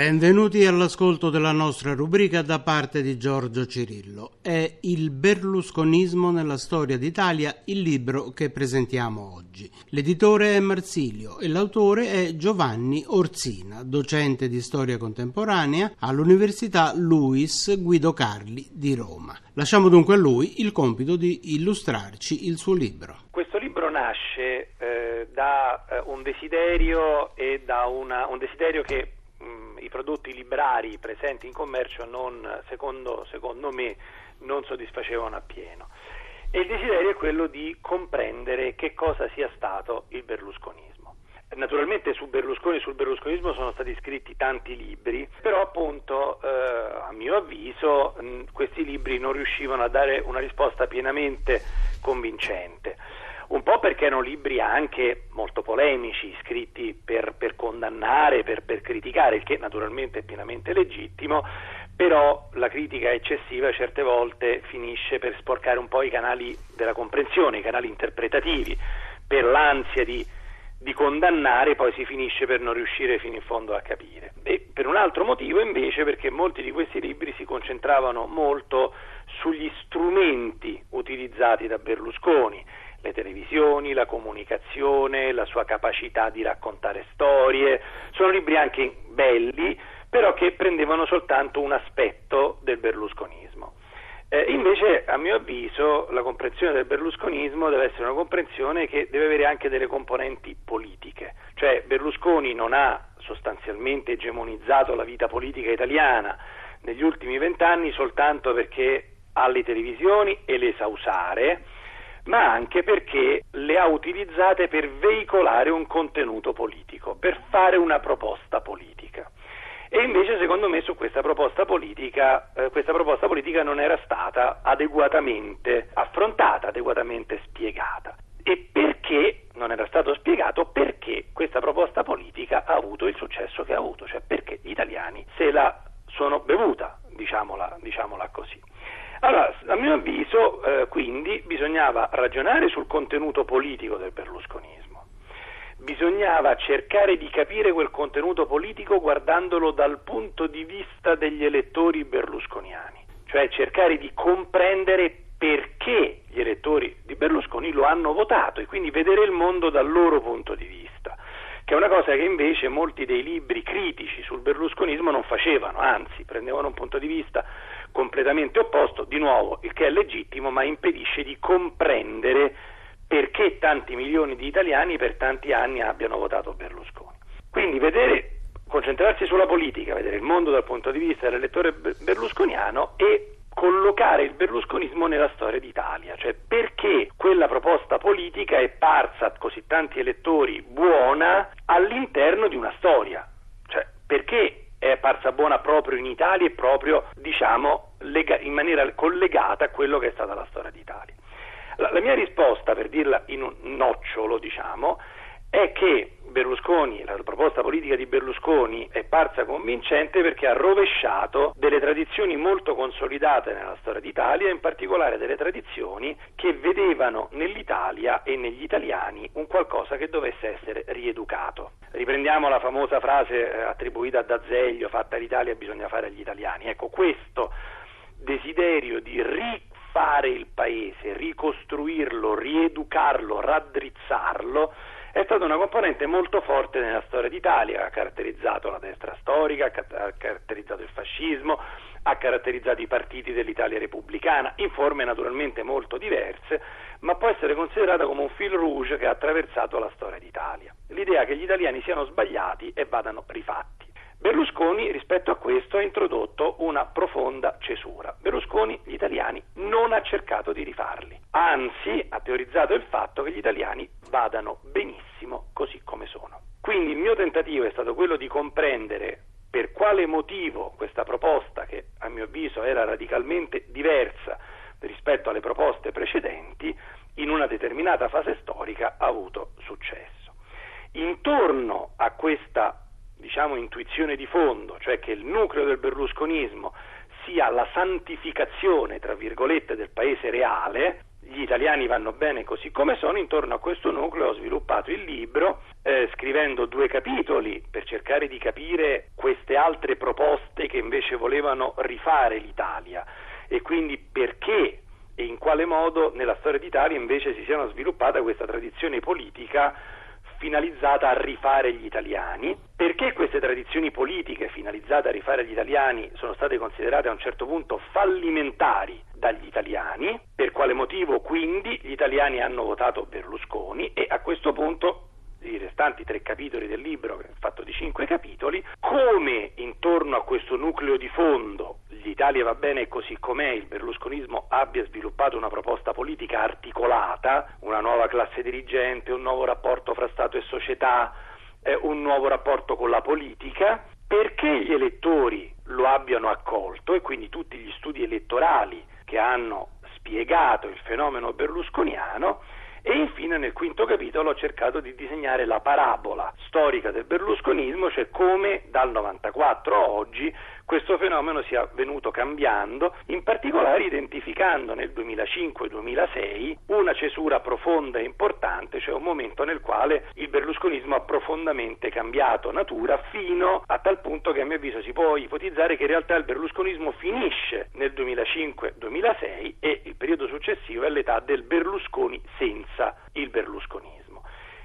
Benvenuti all'ascolto della nostra rubrica da parte di Giorgio Cirillo. È Il berlusconismo nella storia d'Italia il libro che presentiamo oggi. L'editore è Marsilio e l'autore è Giovanni Orsina, docente di storia contemporanea all'Università Luis Guido Carli di Roma. Lasciamo dunque a lui il compito di illustrarci il suo libro. Questo libro nasce eh, da eh, un desiderio e da una, un desiderio che i prodotti librari presenti in commercio non, secondo, secondo me non soddisfacevano appieno. E il desiderio è quello di comprendere che cosa sia stato il berlusconismo. Naturalmente su Berlusconi e sul berlusconismo sono stati scritti tanti libri, però appunto eh, a mio avviso mh, questi libri non riuscivano a dare una risposta pienamente convincente un po' perché erano libri anche molto polemici, scritti per, per condannare, per, per, criticare, il che naturalmente è pienamente legittimo, però la critica eccessiva certe volte finisce per sporcare un po' i canali della comprensione, i canali interpretativi, per l'ansia di, di condannare poi si finisce per non riuscire fino in fondo a capire. E per un altro motivo invece perché molti di questi libri si concentravano molto sugli strumenti utilizzati da Berlusconi le televisioni, la comunicazione, la sua capacità di raccontare storie. Sono libri anche belli, però che prendevano soltanto un aspetto del berlusconismo. Eh, invece, a mio avviso, la comprensione del berlusconismo deve essere una comprensione che deve avere anche delle componenti politiche, cioè Berlusconi non ha sostanzialmente egemonizzato la vita politica italiana negli ultimi vent'anni soltanto perché ha le televisioni e le sa usare, ma anche perché le ha utilizzate per veicolare un contenuto politico, per fare una proposta politica. E invece secondo me su questa proposta politica, eh, questa proposta politica non era stata adeguatamente affrontata, adeguatamente spiegata. E perché non era stato spiegato perché questa proposta politica ha avuto il successo che ha avuto, cioè perché gli italiani se la sono bevuta, diciamola, diciamola così. Allora, a mio avviso, eh, quindi, bisognava ragionare sul contenuto politico del berlusconismo. Bisognava cercare di capire quel contenuto politico guardandolo dal punto di vista degli elettori berlusconiani, cioè cercare di comprendere perché gli elettori di Berlusconi lo hanno votato e quindi vedere il mondo dal loro punto di vista che è una cosa che invece molti dei libri critici sul berlusconismo non facevano, anzi prendevano un punto di vista completamente opposto, di nuovo il che è legittimo ma impedisce di comprendere perché tanti milioni di italiani per tanti anni abbiano votato Berlusconi. Quindi vedere, concentrarsi sulla politica, vedere il mondo dal punto di vista dell'elettore berlusconiano e collocare il berlusconismo nella storia d'Italia, cioè perché quella proposta politica è parsa a così tanti elettori buona all'interno di una storia, cioè perché è parsa buona proprio in Italia e proprio, diciamo, lega- in maniera collegata a quello che è stata la storia d'Italia. La, la mia risposta, per dirla in un nocciolo, diciamo, è che Berlusconi, la proposta politica di Berlusconi è parsa convincente perché ha rovesciato delle tradizioni molto consolidate nella storia d'Italia, in particolare delle tradizioni che vedevano nell'Italia e negli italiani un qualcosa che dovesse essere rieducato. Riprendiamo la famosa frase eh, attribuita a D'Azeglio, fatta l'Italia bisogna fare agli italiani. Ecco, questo desiderio di rifare il paese, ricostruirlo, rieducarlo, raddrizzarlo, è stata una componente molto forte nella storia d'Italia, ha caratterizzato la destra storica, ha caratterizzato il fascismo, ha caratterizzato i partiti dell'Italia repubblicana, in forme naturalmente molto diverse, ma può essere considerata come un fil rouge che ha attraversato la storia d'Italia. L'idea che gli italiani siano sbagliati e vadano rifatti. Berlusconi rispetto a questo ha introdotto una profonda cesura. Berlusconi gli italiani non ha cercato di rifarli, anzi ha teorizzato il fatto che gli italiani vadano benissimo così come sono. Quindi il mio tentativo è stato quello di comprendere per quale motivo questa proposta, che a mio avviso era radicalmente diversa rispetto alle proposte precedenti, in una determinata fase storica ha avuto successo. Intorno a questa diciamo, intuizione di fondo, cioè che il nucleo del berlusconismo sia la santificazione, tra virgolette, del paese reale, gli italiani vanno bene così come sono, intorno a questo nucleo ho sviluppato il libro eh, scrivendo due capitoli per cercare di capire queste altre proposte che invece volevano rifare l'Italia. E quindi perché e in quale modo nella storia d'Italia invece si sia sviluppata questa tradizione politica finalizzata a rifare gli italiani. Perché queste tradizioni politiche finalizzate a rifare gli italiani sono state considerate a un certo punto fallimentari dagli italiani? Per quale motivo quindi gli italiani hanno votato Berlusconi? E a questo punto i restanti tre capitoli del libro, fatto di cinque capitoli, come intorno a questo nucleo di fondo l'Italia va bene così com'è, il berlusconismo abbia sviluppato una proposta politica articolata, nuova classe dirigente, un nuovo rapporto fra Stato e società, eh, un nuovo rapporto con la politica, perché gli elettori lo abbiano accolto e quindi tutti gli studi elettorali che hanno spiegato il fenomeno berlusconiano e infine nel quinto capitolo ho cercato di disegnare la parabola storica del berlusconismo, cioè come dal 94 a oggi questo fenomeno sia venuto cambiando, in particolare identificando nel 2005-2006 una cesura profonda e importante, cioè un momento nel quale il berlusconismo ha profondamente cambiato natura fino a tal punto che a mio avviso si può ipotizzare che in realtà il berlusconismo finisce nel 2005-2006 e il periodo successivo è l'età del Berlusconi senza il berlusconismo.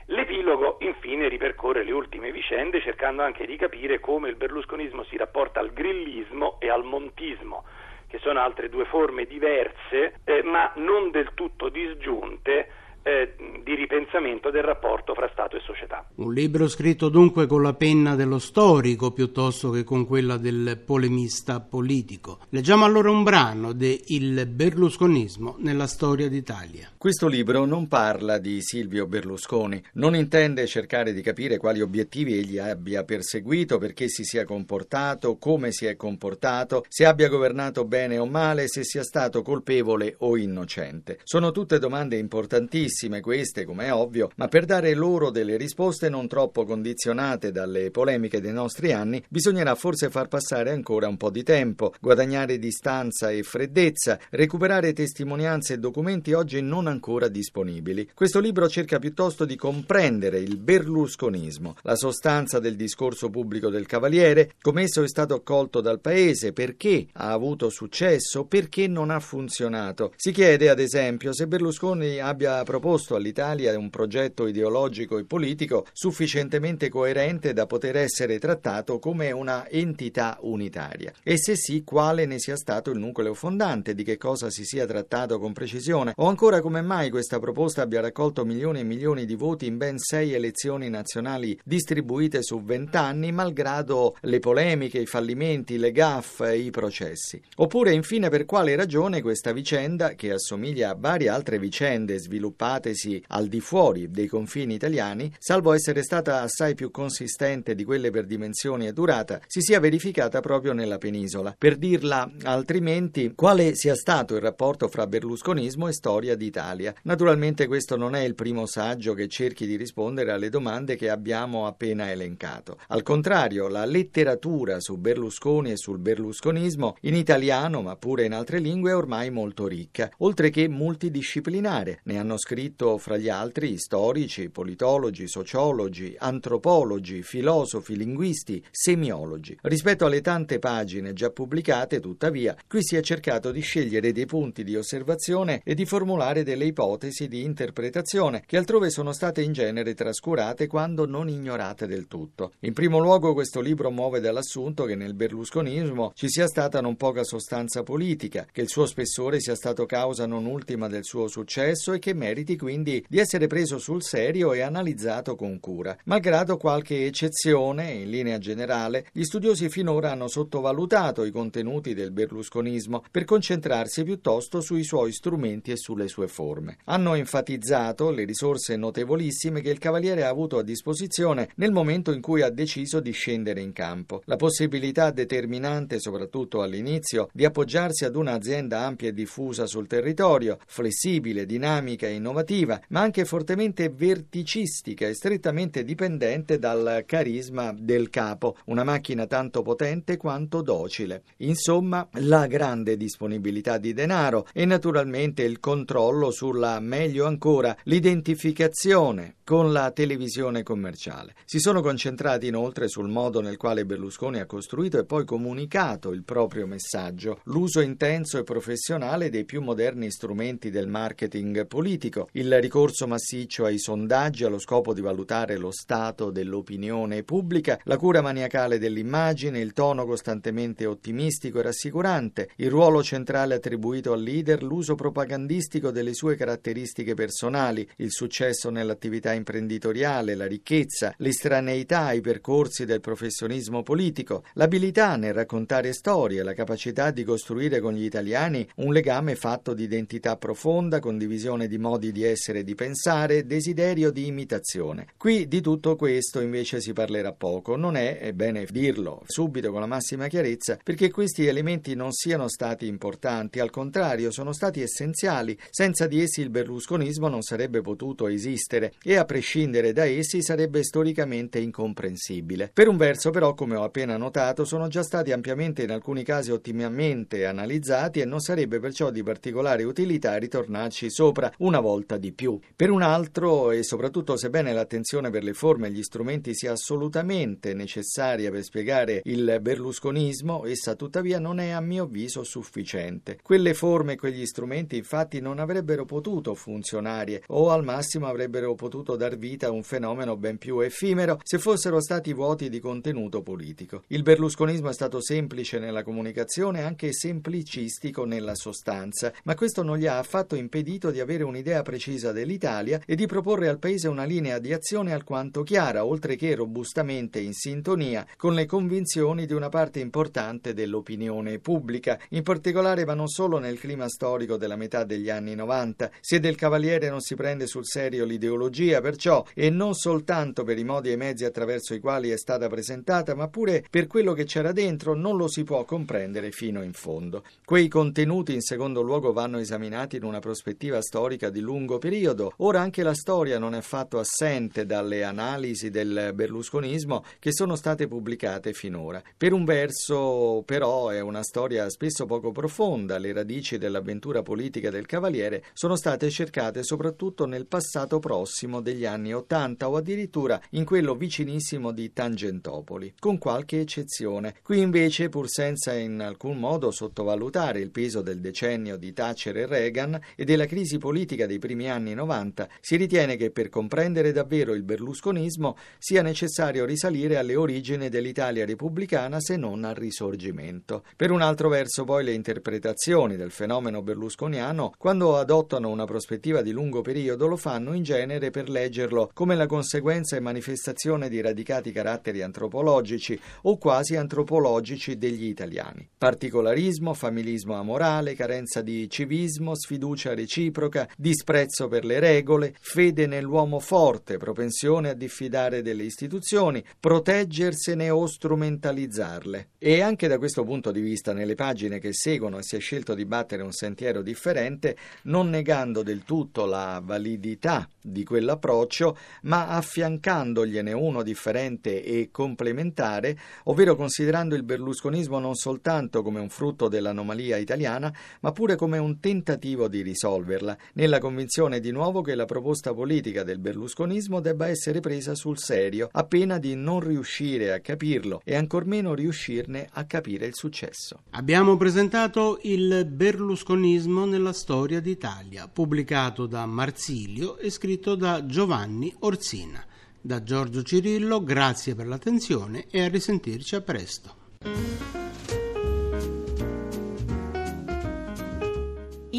L'epilogo infine ripercorre le ultime vicende cercando anche di capire come il berlusconismo si rapporta al grillismo e al montismo, che sono altre due forme diverse eh, ma non del tutto disgiunte eh, di ripensamento del rapporto fra Stato e società. Un libro scritto dunque con la penna dello storico piuttosto che con quella del polemista politico. Leggiamo allora un brano de Il berlusconismo nella storia d'Italia. Questo libro non parla di Silvio Berlusconi, non intende cercare di capire quali obiettivi egli abbia perseguito, perché si sia comportato, come si è comportato, se abbia governato bene o male, se sia stato colpevole o innocente. Sono tutte domande importantissime complessissime queste, come è ovvio, ma per dare loro delle risposte non troppo condizionate dalle polemiche dei nostri anni, bisognerà forse far passare ancora un po' di tempo, guadagnare distanza e freddezza, recuperare testimonianze e documenti oggi non ancora disponibili. Questo libro cerca piuttosto di comprendere il berlusconismo, la sostanza del discorso pubblico del Cavaliere, come esso è stato accolto dal Paese, perché ha avuto successo, perché non ha funzionato. Si chiede, ad esempio, se Berlusconi abbia proposto proposto all'Italia un progetto ideologico e politico sufficientemente coerente da poter essere trattato come una entità unitaria. E se sì, quale ne sia stato il nucleo fondante, di che cosa si sia trattato con precisione, o ancora come mai questa proposta abbia raccolto milioni e milioni di voti in ben sei elezioni nazionali distribuite su vent'anni, malgrado le polemiche, i fallimenti, le gaffe i processi. Oppure, infine, per quale ragione questa vicenda, che assomiglia a varie altre vicende sviluppate sviluppatesi al di fuori dei confini italiani, salvo essere stata assai più consistente di quelle per dimensioni e durata, si sia verificata proprio nella penisola. Per dirla altrimenti, quale sia stato il rapporto fra berlusconismo e storia d'Italia. Naturalmente questo non è il primo saggio che cerchi di rispondere alle domande che abbiamo appena elencato. Al contrario, la letteratura su Berlusconi e sul berlusconismo, in italiano ma pure in altre lingue, è ormai molto ricca, oltre che multidisciplinare. Ne hanno scritto scritto fra gli altri storici, politologi, sociologi, antropologi, filosofi, linguisti, semiologi. Rispetto alle tante pagine già pubblicate, tuttavia, qui si è cercato di scegliere dei punti di osservazione e di formulare delle ipotesi di interpretazione che altrove sono state in genere trascurate quando non ignorate del tutto. In primo luogo questo libro muove dall'assunto che nel berlusconismo ci sia stata non poca sostanza politica, che il suo spessore sia stato causa non ultima del suo successo e che meriti meriti quindi di essere preso sul serio e analizzato con cura. Malgrado qualche eccezione, in linea generale, gli studiosi finora hanno sottovalutato i contenuti del berlusconismo per concentrarsi piuttosto sui suoi strumenti e sulle sue forme. Hanno enfatizzato le risorse notevolissime che il Cavaliere ha avuto a disposizione nel momento in cui ha deciso di scendere in campo. La possibilità determinante, soprattutto all'inizio, di appoggiarsi ad un'azienda ampia e diffusa sul territorio, flessibile, dinamica e innovativa, innovativa, ma anche fortemente verticistica e strettamente dipendente dal carisma del capo, una macchina tanto potente quanto docile. Insomma, la grande disponibilità di denaro e naturalmente il controllo sulla, meglio ancora, l'identificazione con la televisione commerciale. Si sono concentrati inoltre sul modo nel quale Berlusconi ha costruito e poi comunicato il proprio messaggio, l'uso intenso e professionale dei più moderni strumenti del marketing politico, il ricorso massiccio ai sondaggi allo scopo di valutare lo stato dell'opinione pubblica, la cura maniacale dell'immagine, il tono costantemente ottimistico e rassicurante, il ruolo centrale attribuito al leader, l'uso propagandistico delle sue caratteristiche personali, il successo nell'attività imprenditoriale, la ricchezza, l'estraneità ai percorsi del professionismo politico, l'abilità nel raccontare storie, la capacità di costruire con gli italiani un legame fatto di identità profonda, condivisione di modi di essere di pensare, desiderio di imitazione. Qui di tutto questo invece si parlerà poco, non è, è bene dirlo subito con la massima chiarezza, perché questi elementi non siano stati importanti, al contrario sono stati essenziali, senza di essi il berlusconismo non sarebbe potuto esistere e a prescindere da essi sarebbe storicamente incomprensibile. Per un verso però, come ho appena notato, sono già stati ampiamente in alcuni casi ottimamente analizzati e non sarebbe perciò di particolare utilità ritornarci sopra una volta di più. Per un altro, e soprattutto sebbene l'attenzione per le forme e gli strumenti sia assolutamente necessaria per spiegare il berlusconismo, essa tuttavia non è a mio avviso sufficiente. Quelle forme e quegli strumenti infatti non avrebbero potuto funzionare o al massimo avrebbero potuto dar vita a un fenomeno ben più effimero se fossero stati vuoti di contenuto politico. Il berlusconismo è stato semplice nella comunicazione e anche semplicistico nella sostanza, ma questo non gli ha affatto impedito di avere un'idea precisa dell'Italia e di proporre al Paese una linea di azione alquanto chiara, oltre che robustamente in sintonia con le convinzioni di una parte importante dell'opinione pubblica, in particolare ma non solo nel clima storico della metà degli anni 90. Se del Cavaliere non si prende sul serio l'ideologia, perciò, e non soltanto per i modi e mezzi attraverso i quali è stata presentata, ma pure per quello che c'era dentro, non lo si può comprendere fino in fondo. Quei contenuti, in secondo luogo, vanno esaminati in una prospettiva storica di lungo periodo. Ora anche la storia non è affatto assente dalle analisi del berlusconismo che sono state pubblicate finora. Per un verso, però, è una storia spesso poco profonda. Le radici dell'avventura politica del Cavaliere sono state cercate soprattutto nel passato prossimo degli anni Ottanta o addirittura in quello vicinissimo di Tangentopoli, con qualche eccezione. Qui invece, pur senza in alcun modo sottovalutare il peso del decennio di Thatcher e Reagan e della crisi politica dei primi anni 90, si ritiene che per comprendere davvero il berlusconismo sia necessario risalire alle origini dell'Italia repubblicana se non al risorgimento. Per un altro verso poi le interpretazioni del fenomeno berlusconiano, quando adottano una prospettiva di lungo periodo, lo fanno in genere per legge leggerlo come la conseguenza e manifestazione di radicati caratteri antropologici o quasi antropologici degli italiani. Particolarismo, familismo amorale, carenza di civismo, sfiducia reciproca, disprezzo per le regole, fede nell'uomo forte, propensione a diffidare delle istituzioni, proteggersene o strumentalizzarle. E anche da questo punto di vista, nelle pagine che seguono si è scelto di battere un sentiero differente, non negando del tutto la validità di quell'approccio approccio, ma affiancandogliene uno differente e complementare, ovvero considerando il berlusconismo non soltanto come un frutto dell'anomalia italiana, ma pure come un tentativo di risolverla, nella convinzione di nuovo che la proposta politica del berlusconismo debba essere presa sul serio, a pena di non riuscire a capirlo e ancor meno riuscirne a capire il successo. Abbiamo presentato il berlusconismo nella storia d'Italia, pubblicato da Marsilio e scritto da Giovanni Orsina. Da Giorgio Cirillo, grazie per l'attenzione e a risentirci a presto.